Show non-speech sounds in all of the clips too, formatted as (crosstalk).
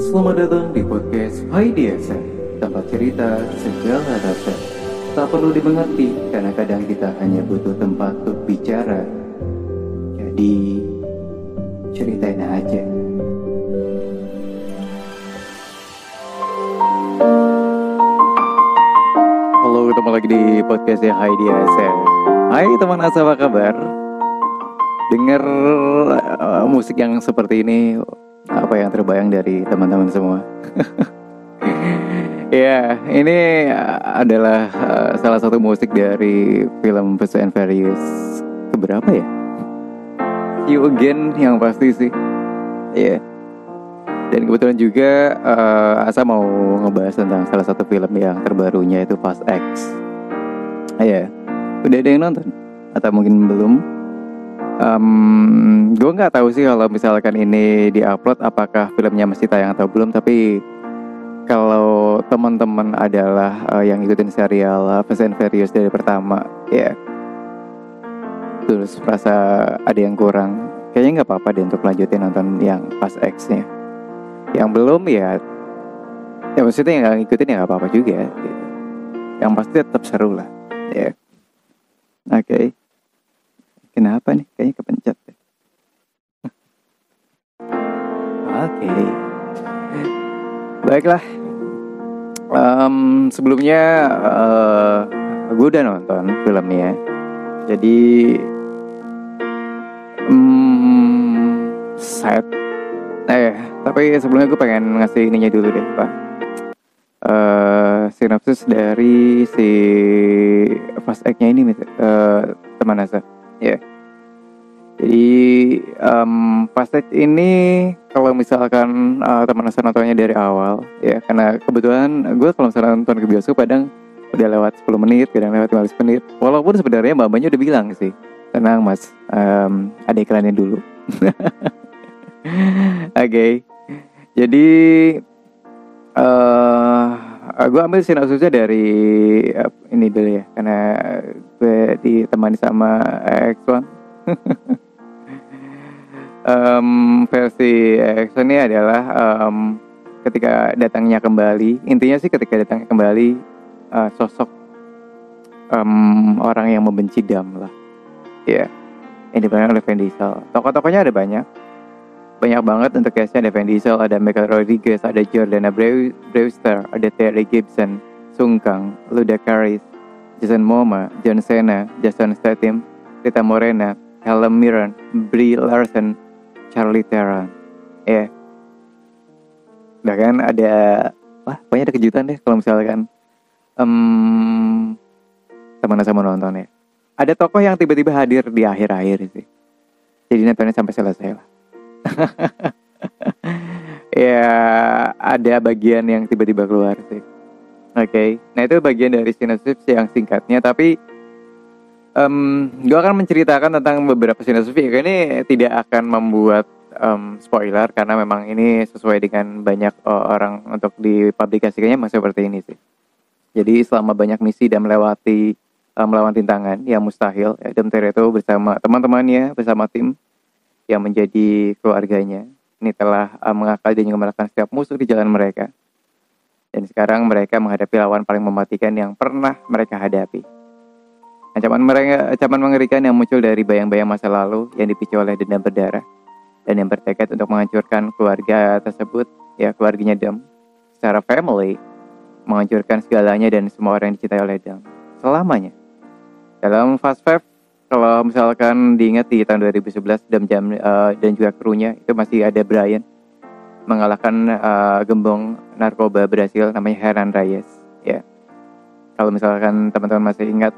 Selamat datang di podcast Hai DSM Tempat cerita segala rasa. Tak perlu dimengerti karena kadang kita hanya butuh tempat untuk bicara. Jadi ceritain aja. Halo ketemu lagi di podcastnya Hai DSM Hai teman apa kabar? Dengar uh, musik yang seperti ini terbayang dari teman-teman semua? (laughs) ya, ini adalah uh, salah satu musik dari film Fast and Furious keberapa ya? You Again yang pasti sih. Iya. Yeah. Dan kebetulan juga uh, Asa mau ngebahas tentang salah satu film yang terbarunya itu Fast X. Iya. Yeah. Udah ada yang nonton? Atau mungkin belum? Um, gue nggak tahu sih kalau misalkan ini diupload apakah filmnya masih tayang atau belum. Tapi kalau teman-teman adalah uh, yang ikutin serial Fast and Furious dari pertama, ya, yeah. terus merasa ada yang kurang, kayaknya nggak apa-apa deh untuk lanjutin nonton yang Fast X-nya yang belum ya ya maksudnya yang gak ngikutin ya nggak apa-apa juga gitu. yang pasti tetap seru lah ya yeah. oke okay. Kenapa nih? Kayaknya kepencet oke. Okay. baiklah. Um, sebelumnya uh, gue udah nonton filmnya. Jadi um, set eh tapi sebelumnya gue pengen ngasih ininya dulu deh pak. Uh, sinopsis dari si fast act-nya ini uh, teman Asa ya. Jadi um, ini kalau misalkan uh, teman nontonnya dari awal ya karena kebetulan gue kalau misalnya nonton ke bioskop kadang udah lewat 10 menit kadang lewat 15 menit. Walaupun sebenarnya mbak-mbaknya udah bilang sih tenang mas um, ada iklannya dulu. (laughs) Oke, okay. jadi uh, gue ambil sinopsisnya dari uh, ini dulu ya, karena gue ditemani sama X1. um, (laughs) versi X1 ini adalah um, ketika datangnya kembali, intinya sih ketika datangnya kembali uh, sosok um, orang yang membenci Dam lah, ya, yeah. yang diperankan oleh Vin Diesel. Tokoh-tokohnya ada banyak banyak banget untuk castnya ada Vin Diesel, ada Michael Rodriguez, ada Jordana Brewster, ada Terry Gibson, Sung Kang, Luda Caris, Jason Momoa, John Cena, Jason Statham, Rita Morena, Helen Mirren, Brie Larson, Charlie Theron. Ya. Yeah. Bahkan ada wah, pokoknya ada kejutan deh kalau misalkan um, teman sama nonton ya. Ada tokoh yang tiba-tiba hadir di akhir-akhir sih. Jadi nontonnya sampai selesai lah. (laughs) ya ada bagian yang tiba-tiba keluar sih. Oke, okay. nah itu bagian dari sinopsis yang singkatnya, tapi um, gue akan menceritakan tentang beberapa sinopsis. Ini tidak akan membuat um, spoiler karena memang ini sesuai dengan banyak uh, orang untuk dipublikasikannya masih seperti ini sih. Jadi selama banyak misi dan melewati melawan tintangan yang mustahil, ya, Dom itu bersama teman-temannya bersama tim yang menjadi keluarganya. Ini telah uh, mengakal dan juga mengalahkan setiap musuh di jalan mereka. Dan sekarang mereka menghadapi lawan paling mematikan yang pernah mereka hadapi. Ancaman mereka, ancaman mengerikan yang muncul dari bayang-bayang masa lalu yang dipicu oleh dendam berdarah dan yang bertekad untuk menghancurkan keluarga tersebut, ya keluarganya Dam, secara family, menghancurkan segalanya dan semua orang yang dicintai oleh Dam selamanya. Dalam Fast Five kalau misalkan diingat di tahun 2011 dan jam uh, dan juga krunya itu masih ada Brian mengalahkan uh, gembong narkoba Brasil namanya Heran Reyes ya. Kalau misalkan teman-teman masih ingat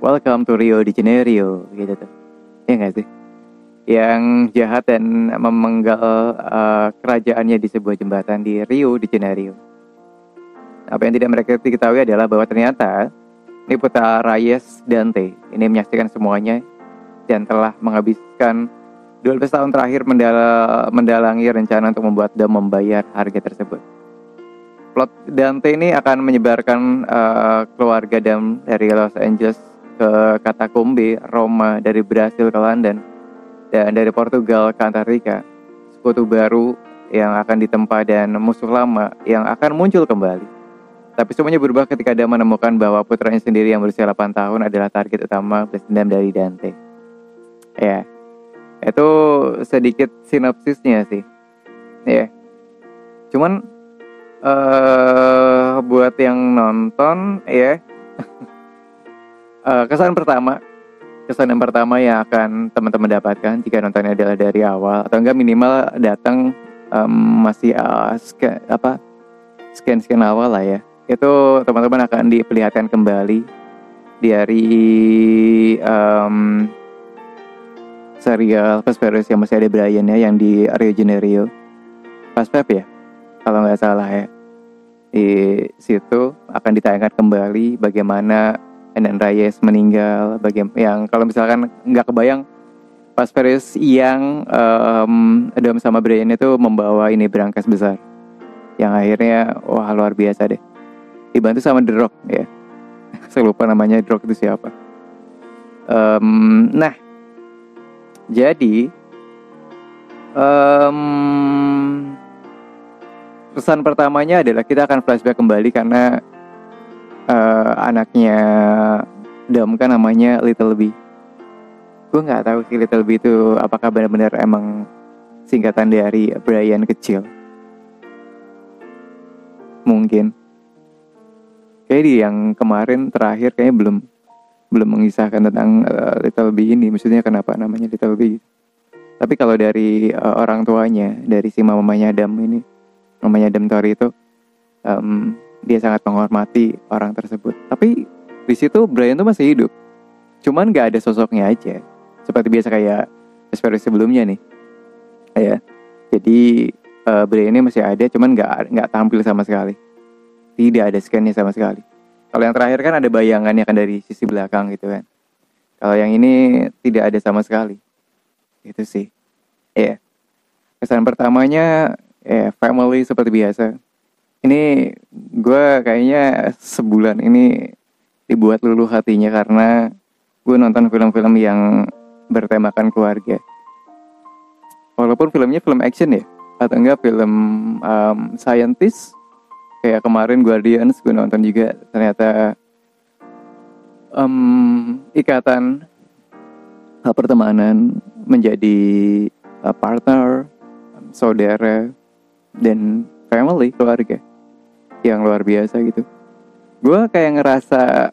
Welcome to Rio de Janeiro gitu tuh. Ya nggak sih? Yang jahat dan memenggal uh, kerajaannya di sebuah jembatan di Rio de Janeiro. Apa yang tidak mereka ketahui adalah bahwa ternyata ini putra Reyes Dante. Ini menyaksikan semuanya dan telah menghabiskan 12 tahun terakhir mendal mendalangi rencana untuk membuat Dam membayar harga tersebut. Plot Dante ini akan menyebarkan uh, keluarga Dam dari Los Angeles ke Katakombe, Roma, dari Brasil ke London, dan dari Portugal ke Antartika sekutu baru yang akan ditempa dan musuh lama yang akan muncul kembali. Tapi semuanya berubah ketika dia menemukan bahwa putranya sendiri yang berusia 8 tahun adalah target utama balas dendam dari Dante. Ya, itu sedikit sinopsisnya sih. Ya, cuman uh, buat yang nonton ya, uh, (laughs) kesan pertama kesan yang pertama yang akan teman-teman dapatkan jika nontonnya adalah dari awal atau enggak minimal datang um, masih uh, scan, apa scan scan awal lah ya itu teman-teman akan diperlihatkan kembali dari um, serial Furious yang masih ada Brian ya yang di Rio Janeiro. Fast Pep ya? Kalau nggak salah ya. Di situ akan ditayangkan kembali bagaimana Enen Reyes meninggal bagaimana yang kalau misalkan nggak kebayang pas Paris yang um, Adam sama Brian itu membawa ini berangkas besar. Yang akhirnya wah luar biasa deh dibantu sama The Rock ya (laughs) saya lupa namanya The Rock itu siapa um, nah jadi um, pesan pertamanya adalah kita akan flashback kembali karena uh, anaknya Dom kan namanya Little B. Gue nggak tahu sih Little B itu apakah benar-benar emang singkatan dari Brian kecil. Mungkin. Kayak di yang kemarin terakhir kayaknya belum belum mengisahkan tentang uh, Little B ini. Maksudnya kenapa namanya Little B. Tapi kalau dari uh, orang tuanya, dari si mamanya Adam ini, mamanya Adam Tori itu, um, dia sangat menghormati orang tersebut. Tapi di situ Brian tuh masih hidup. Cuman gak ada sosoknya aja. Seperti biasa kayak Esperis sebelumnya nih. Ya. Jadi uh, Brian ini masih ada cuman gak, nggak tampil sama sekali. Tidak ada scannya sama sekali. Kalau yang terakhir kan ada bayangannya kan dari sisi belakang gitu kan. Kalau yang ini tidak ada sama sekali. Itu sih. Ya. Yeah. Kesan pertamanya ya family seperti biasa ini gue kayaknya sebulan ini dibuat luluh hatinya karena gue nonton film-film yang bertemakan keluarga. Walaupun filmnya film action ya, atau enggak film um, scientist, kayak kemarin Guardians gue nonton juga ternyata um, ikatan uh, pertemanan menjadi uh, partner, saudara, dan family keluarga yang luar biasa gitu. Gue kayak ngerasa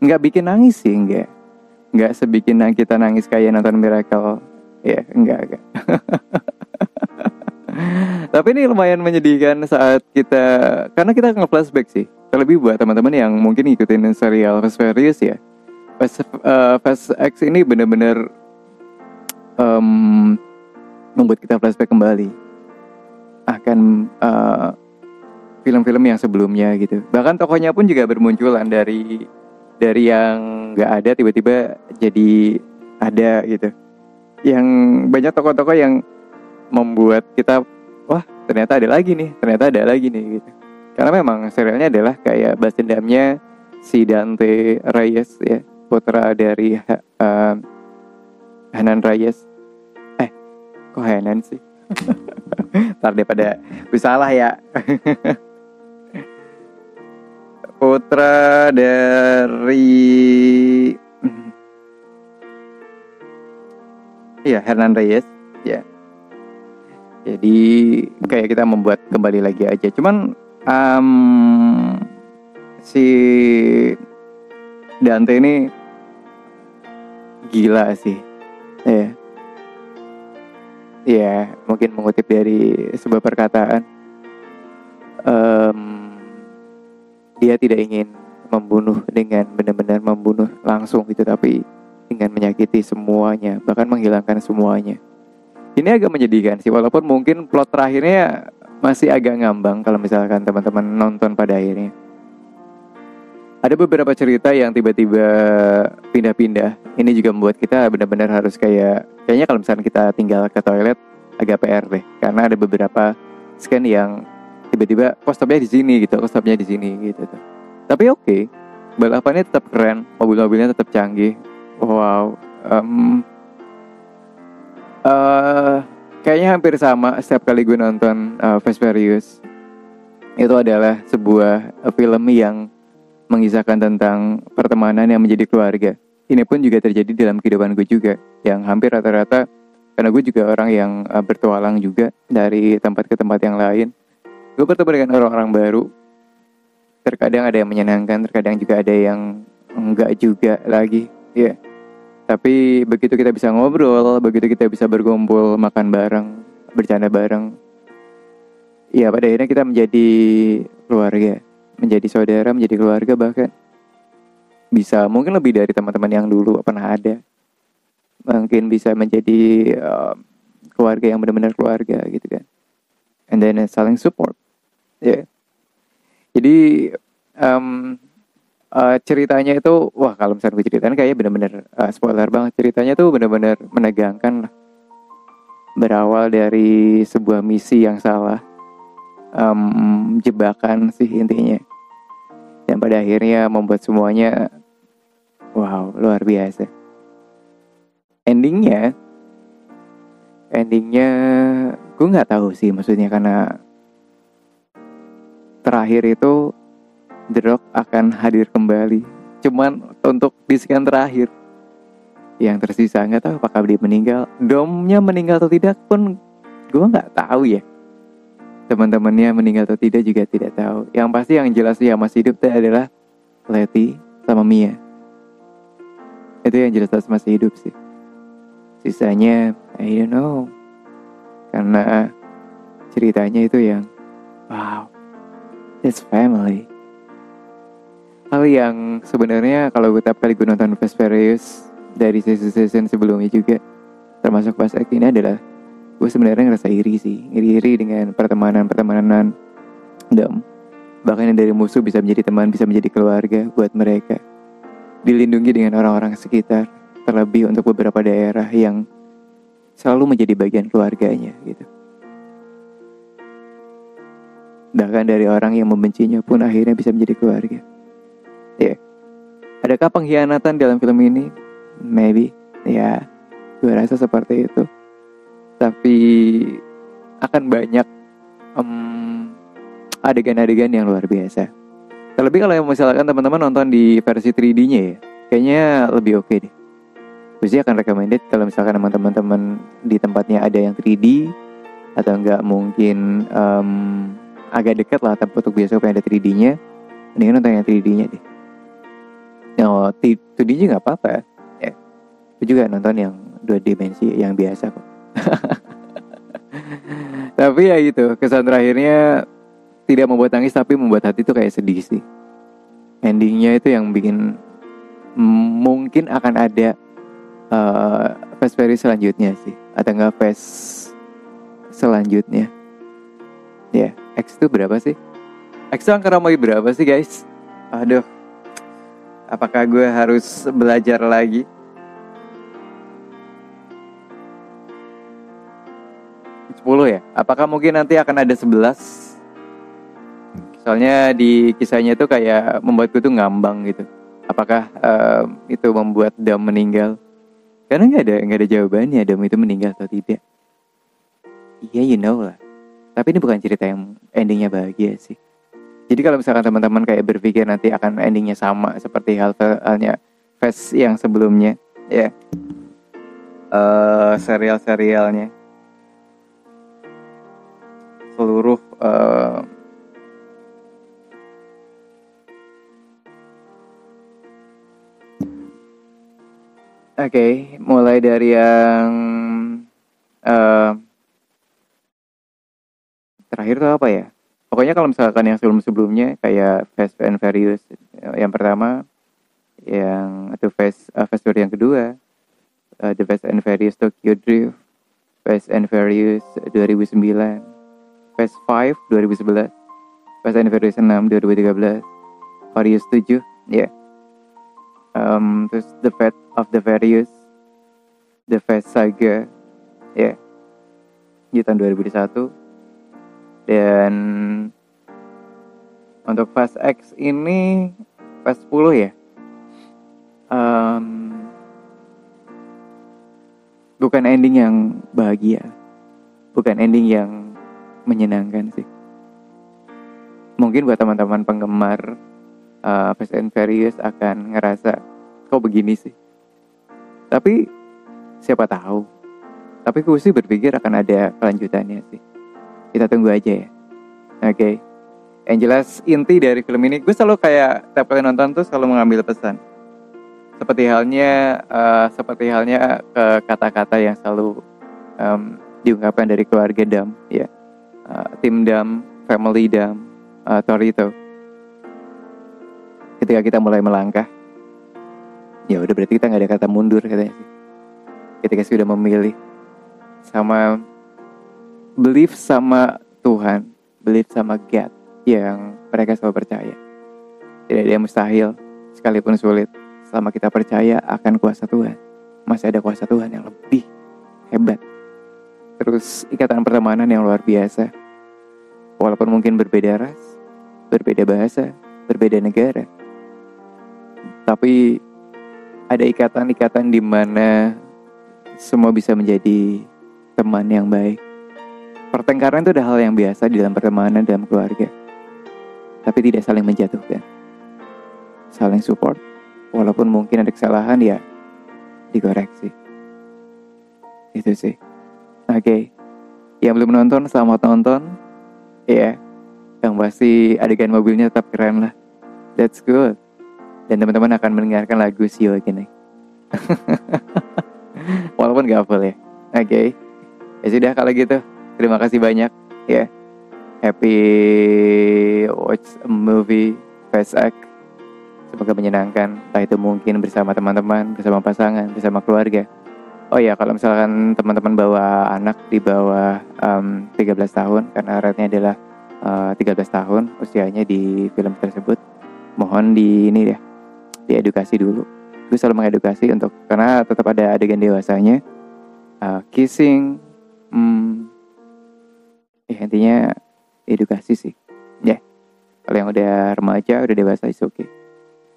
nggak um, bikin nangis sih enggak nggak sebikin kita nangis kayak nonton Miracle. Ya enggak enggak (laughs) tapi ini lumayan menyedihkan saat kita karena kita nge-flashback sih terlebih buat teman-teman yang mungkin ngikutin serial Fast Furious ya Fast, uh, Fast X ini bener-bener um, membuat kita flashback kembali akan uh, film-film yang sebelumnya gitu. Bahkan tokohnya pun juga bermunculan dari dari yang nggak ada tiba-tiba jadi ada gitu. Yang banyak tokoh-tokoh yang membuat kita ternyata ada lagi nih, ternyata ada lagi nih gitu. Karena memang serialnya adalah kayak balas dendamnya si Dante Reyes ya, putra dari uh, Hanan Reyes. Eh, kok Hanan sih? (laughs) Ntar daripada salah ya. (laughs) Putra dari Iya, Hernan Reyes, ya. Jadi kayak kita membuat kembali lagi aja. Cuman um, si Dante ini gila sih. Ya ya mungkin mengutip dari sebuah perkataan um, dia tidak ingin membunuh dengan benar-benar membunuh langsung gitu tapi dengan menyakiti semuanya bahkan menghilangkan semuanya ini agak menyedihkan sih walaupun mungkin plot terakhirnya masih agak ngambang kalau misalkan teman-teman nonton pada akhirnya ada beberapa cerita yang tiba-tiba pindah-pindah. Ini juga membuat kita benar-benar harus kayak kayaknya kalau misalnya kita tinggal ke toilet agak PR deh karena ada beberapa scan yang tiba-tiba kok stopnya di sini gitu, kok stopnya di sini gitu. Tapi oke, okay, balapannya tetap keren, mobil-mobilnya tetap canggih. Wow, um, uh, kayaknya hampir sama setiap kali gue nonton uh, Furious itu adalah sebuah uh, film yang mengisahkan tentang pertemanan yang menjadi keluarga. Ini pun juga terjadi dalam kehidupan gue juga, yang hampir rata-rata karena gue juga orang yang uh, bertualang juga dari tempat ke tempat yang lain. Gue bertemu dengan orang-orang baru. Terkadang ada yang menyenangkan, terkadang juga ada yang enggak juga lagi. Ya. Yeah. Tapi begitu kita bisa ngobrol, begitu kita bisa berkumpul, makan bareng, bercanda bareng, ya pada akhirnya kita menjadi keluarga menjadi saudara, menjadi keluarga bahkan bisa mungkin lebih dari teman-teman yang dulu pernah ada. Mungkin bisa menjadi uh, keluarga yang benar-benar keluarga gitu kan. And then saling support. Ya. Yeah. Jadi um, uh, ceritanya itu wah kalau misalnya gue ceritain kayak benar-benar uh, spoiler banget. Ceritanya tuh benar-benar menegangkan lah. Berawal dari sebuah misi yang salah. Um, jebakan sih intinya. Dan pada akhirnya membuat semuanya wow luar biasa. Endingnya endingnya gue nggak tahu sih maksudnya karena terakhir itu The Rock akan hadir kembali cuman untuk di sekian terakhir yang tersisa nggak tahu apakah dia meninggal domnya meninggal atau tidak pun gue nggak tahu ya teman-temannya meninggal atau tidak juga tidak tahu. Yang pasti yang jelas yang masih hidup itu adalah Letty sama Mia. Itu yang jelas masih hidup sih. Sisanya I don't know. Karena ceritanya itu yang wow, this family. Hal yang sebenarnya kalau gue tiap kali gue nonton Fast Furious dari season-season sebelumnya juga termasuk pas ini adalah gue sebenarnya ngerasa iri sih. Iri-iri dengan pertemanan-pertemanan dan bahkan yang dari musuh bisa menjadi teman bisa menjadi keluarga buat mereka. Dilindungi dengan orang-orang sekitar terlebih untuk beberapa daerah yang selalu menjadi bagian keluarganya gitu. Bahkan dari orang yang membencinya pun akhirnya bisa menjadi keluarga. Adakah pengkhianatan dalam film ini maybe ya gue rasa seperti itu tapi akan banyak um, adegan-adegan yang luar biasa. Terlebih kalau misalkan teman-teman nonton di versi 3D-nya ya, kayaknya lebih oke okay deh. Biasanya akan recommended kalau misalkan teman-teman di tempatnya ada yang 3D atau enggak mungkin um, agak dekat lah tapi untuk biasa pengen ada 3D-nya, mendingan nonton yang 3D-nya deh. Oh, 2D-nya nggak apa-apa ya. Aku juga nonton yang dua dimensi yang biasa kok. (laughs) tapi ya gitu kesan terakhirnya tidak membuat nangis tapi membuat hati tuh kayak sedih sih endingnya itu yang bikin mungkin akan ada uh, fast peri selanjutnya sih atau enggak fast selanjutnya ya yeah. X itu berapa sih X itu angka berapa sih guys aduh apakah gue harus belajar lagi 10 ya? Apakah mungkin nanti akan ada 11? Soalnya di kisahnya itu kayak membuatku tuh ngambang gitu. Apakah um, itu membuat Dam meninggal? Karena nggak ada nggak ada jawabannya Dam itu meninggal atau tidak. Iya, yeah, you know lah. Tapi ini bukan cerita yang endingnya bahagia sih. Jadi kalau misalkan teman-teman kayak berpikir nanti akan endingnya sama seperti hal halnya Fast yang sebelumnya, ya, yeah. uh, serial-serialnya seluruh uh, Oke, okay, mulai dari yang uh, terakhir tuh apa ya? Pokoknya kalau misalkan yang sebelum-sebelumnya kayak Fast and Furious yang pertama, yang itu Fast uh, Fast Furious yang kedua, uh, The Fast and Furious Tokyo Drift, Fast and Furious 2009, Phase 5 2011 Fast and Furious 6 2013 Furious 7 ya yeah. um, terus The Fate of the Furious The Fast Saga ya yeah. di tahun 2001 dan untuk Fast X ini Fast 10 ya? Um, bukan ending yang bahagia. Bukan ending yang menyenangkan sih. Mungkin buat teman-teman penggemar uh, Fast and Furious akan ngerasa kok begini sih? Tapi siapa tahu. Tapi gue sih berpikir akan ada kelanjutannya sih kita tunggu aja ya. Oke. Okay. yang jelas inti dari film ini gue selalu kayak tiap kali nonton tuh selalu mengambil pesan. Seperti halnya uh, seperti halnya ke kata-kata yang selalu um, diungkapkan dari keluarga Dam ya. Uh, tim Dam family Dam uh, Torito. Ketika kita mulai melangkah ya udah berarti kita nggak ada kata mundur katanya sih. Ketika sudah memilih sama belief sama Tuhan belief sama God yang mereka selalu percaya. Tidak ada yang mustahil sekalipun sulit. Selama kita percaya akan kuasa Tuhan masih ada kuasa Tuhan yang lebih hebat. Terus ikatan pertemanan yang luar biasa. Walaupun mungkin berbeda ras berbeda bahasa berbeda negara. Tapi ada ikatan-ikatan di mana semua bisa menjadi teman yang baik. Pertengkaran itu adalah hal yang biasa di dalam pertemanan dalam keluarga. Tapi tidak saling menjatuhkan. Saling support. Walaupun mungkin ada kesalahan ya dikoreksi. Itu sih. Oke. Okay. Yang belum nonton selamat nonton. Ya. Yeah. Yang pasti adegan mobilnya tetap keren lah. That's good dan teman-teman akan mendengarkan lagu See You Again walaupun gak full ya oke okay. ya sudah kalau gitu terima kasih banyak ya. Happy watch a movie face act. Semoga menyenangkan. Entah itu mungkin bersama teman-teman bersama pasangan bersama keluarga. Oh ya kalau misalkan teman-teman bawa anak di bawah um, 13 tahun karena rate-nya adalah uh, 13 tahun usianya di film tersebut mohon di ini ya diedukasi dulu. Gue selalu mengedukasi untuk karena tetap ada adegan dewasanya. Uh, kissing hmm, ya intinya edukasi sih ya yeah. kalau yang udah remaja udah dewasa is oke okay.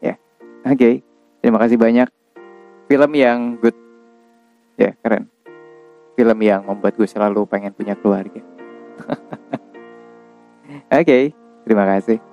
ya yeah. oke okay. terima kasih banyak film yang good ya yeah, keren film yang membuat gue selalu pengen punya keluarga (laughs) oke okay. terima kasih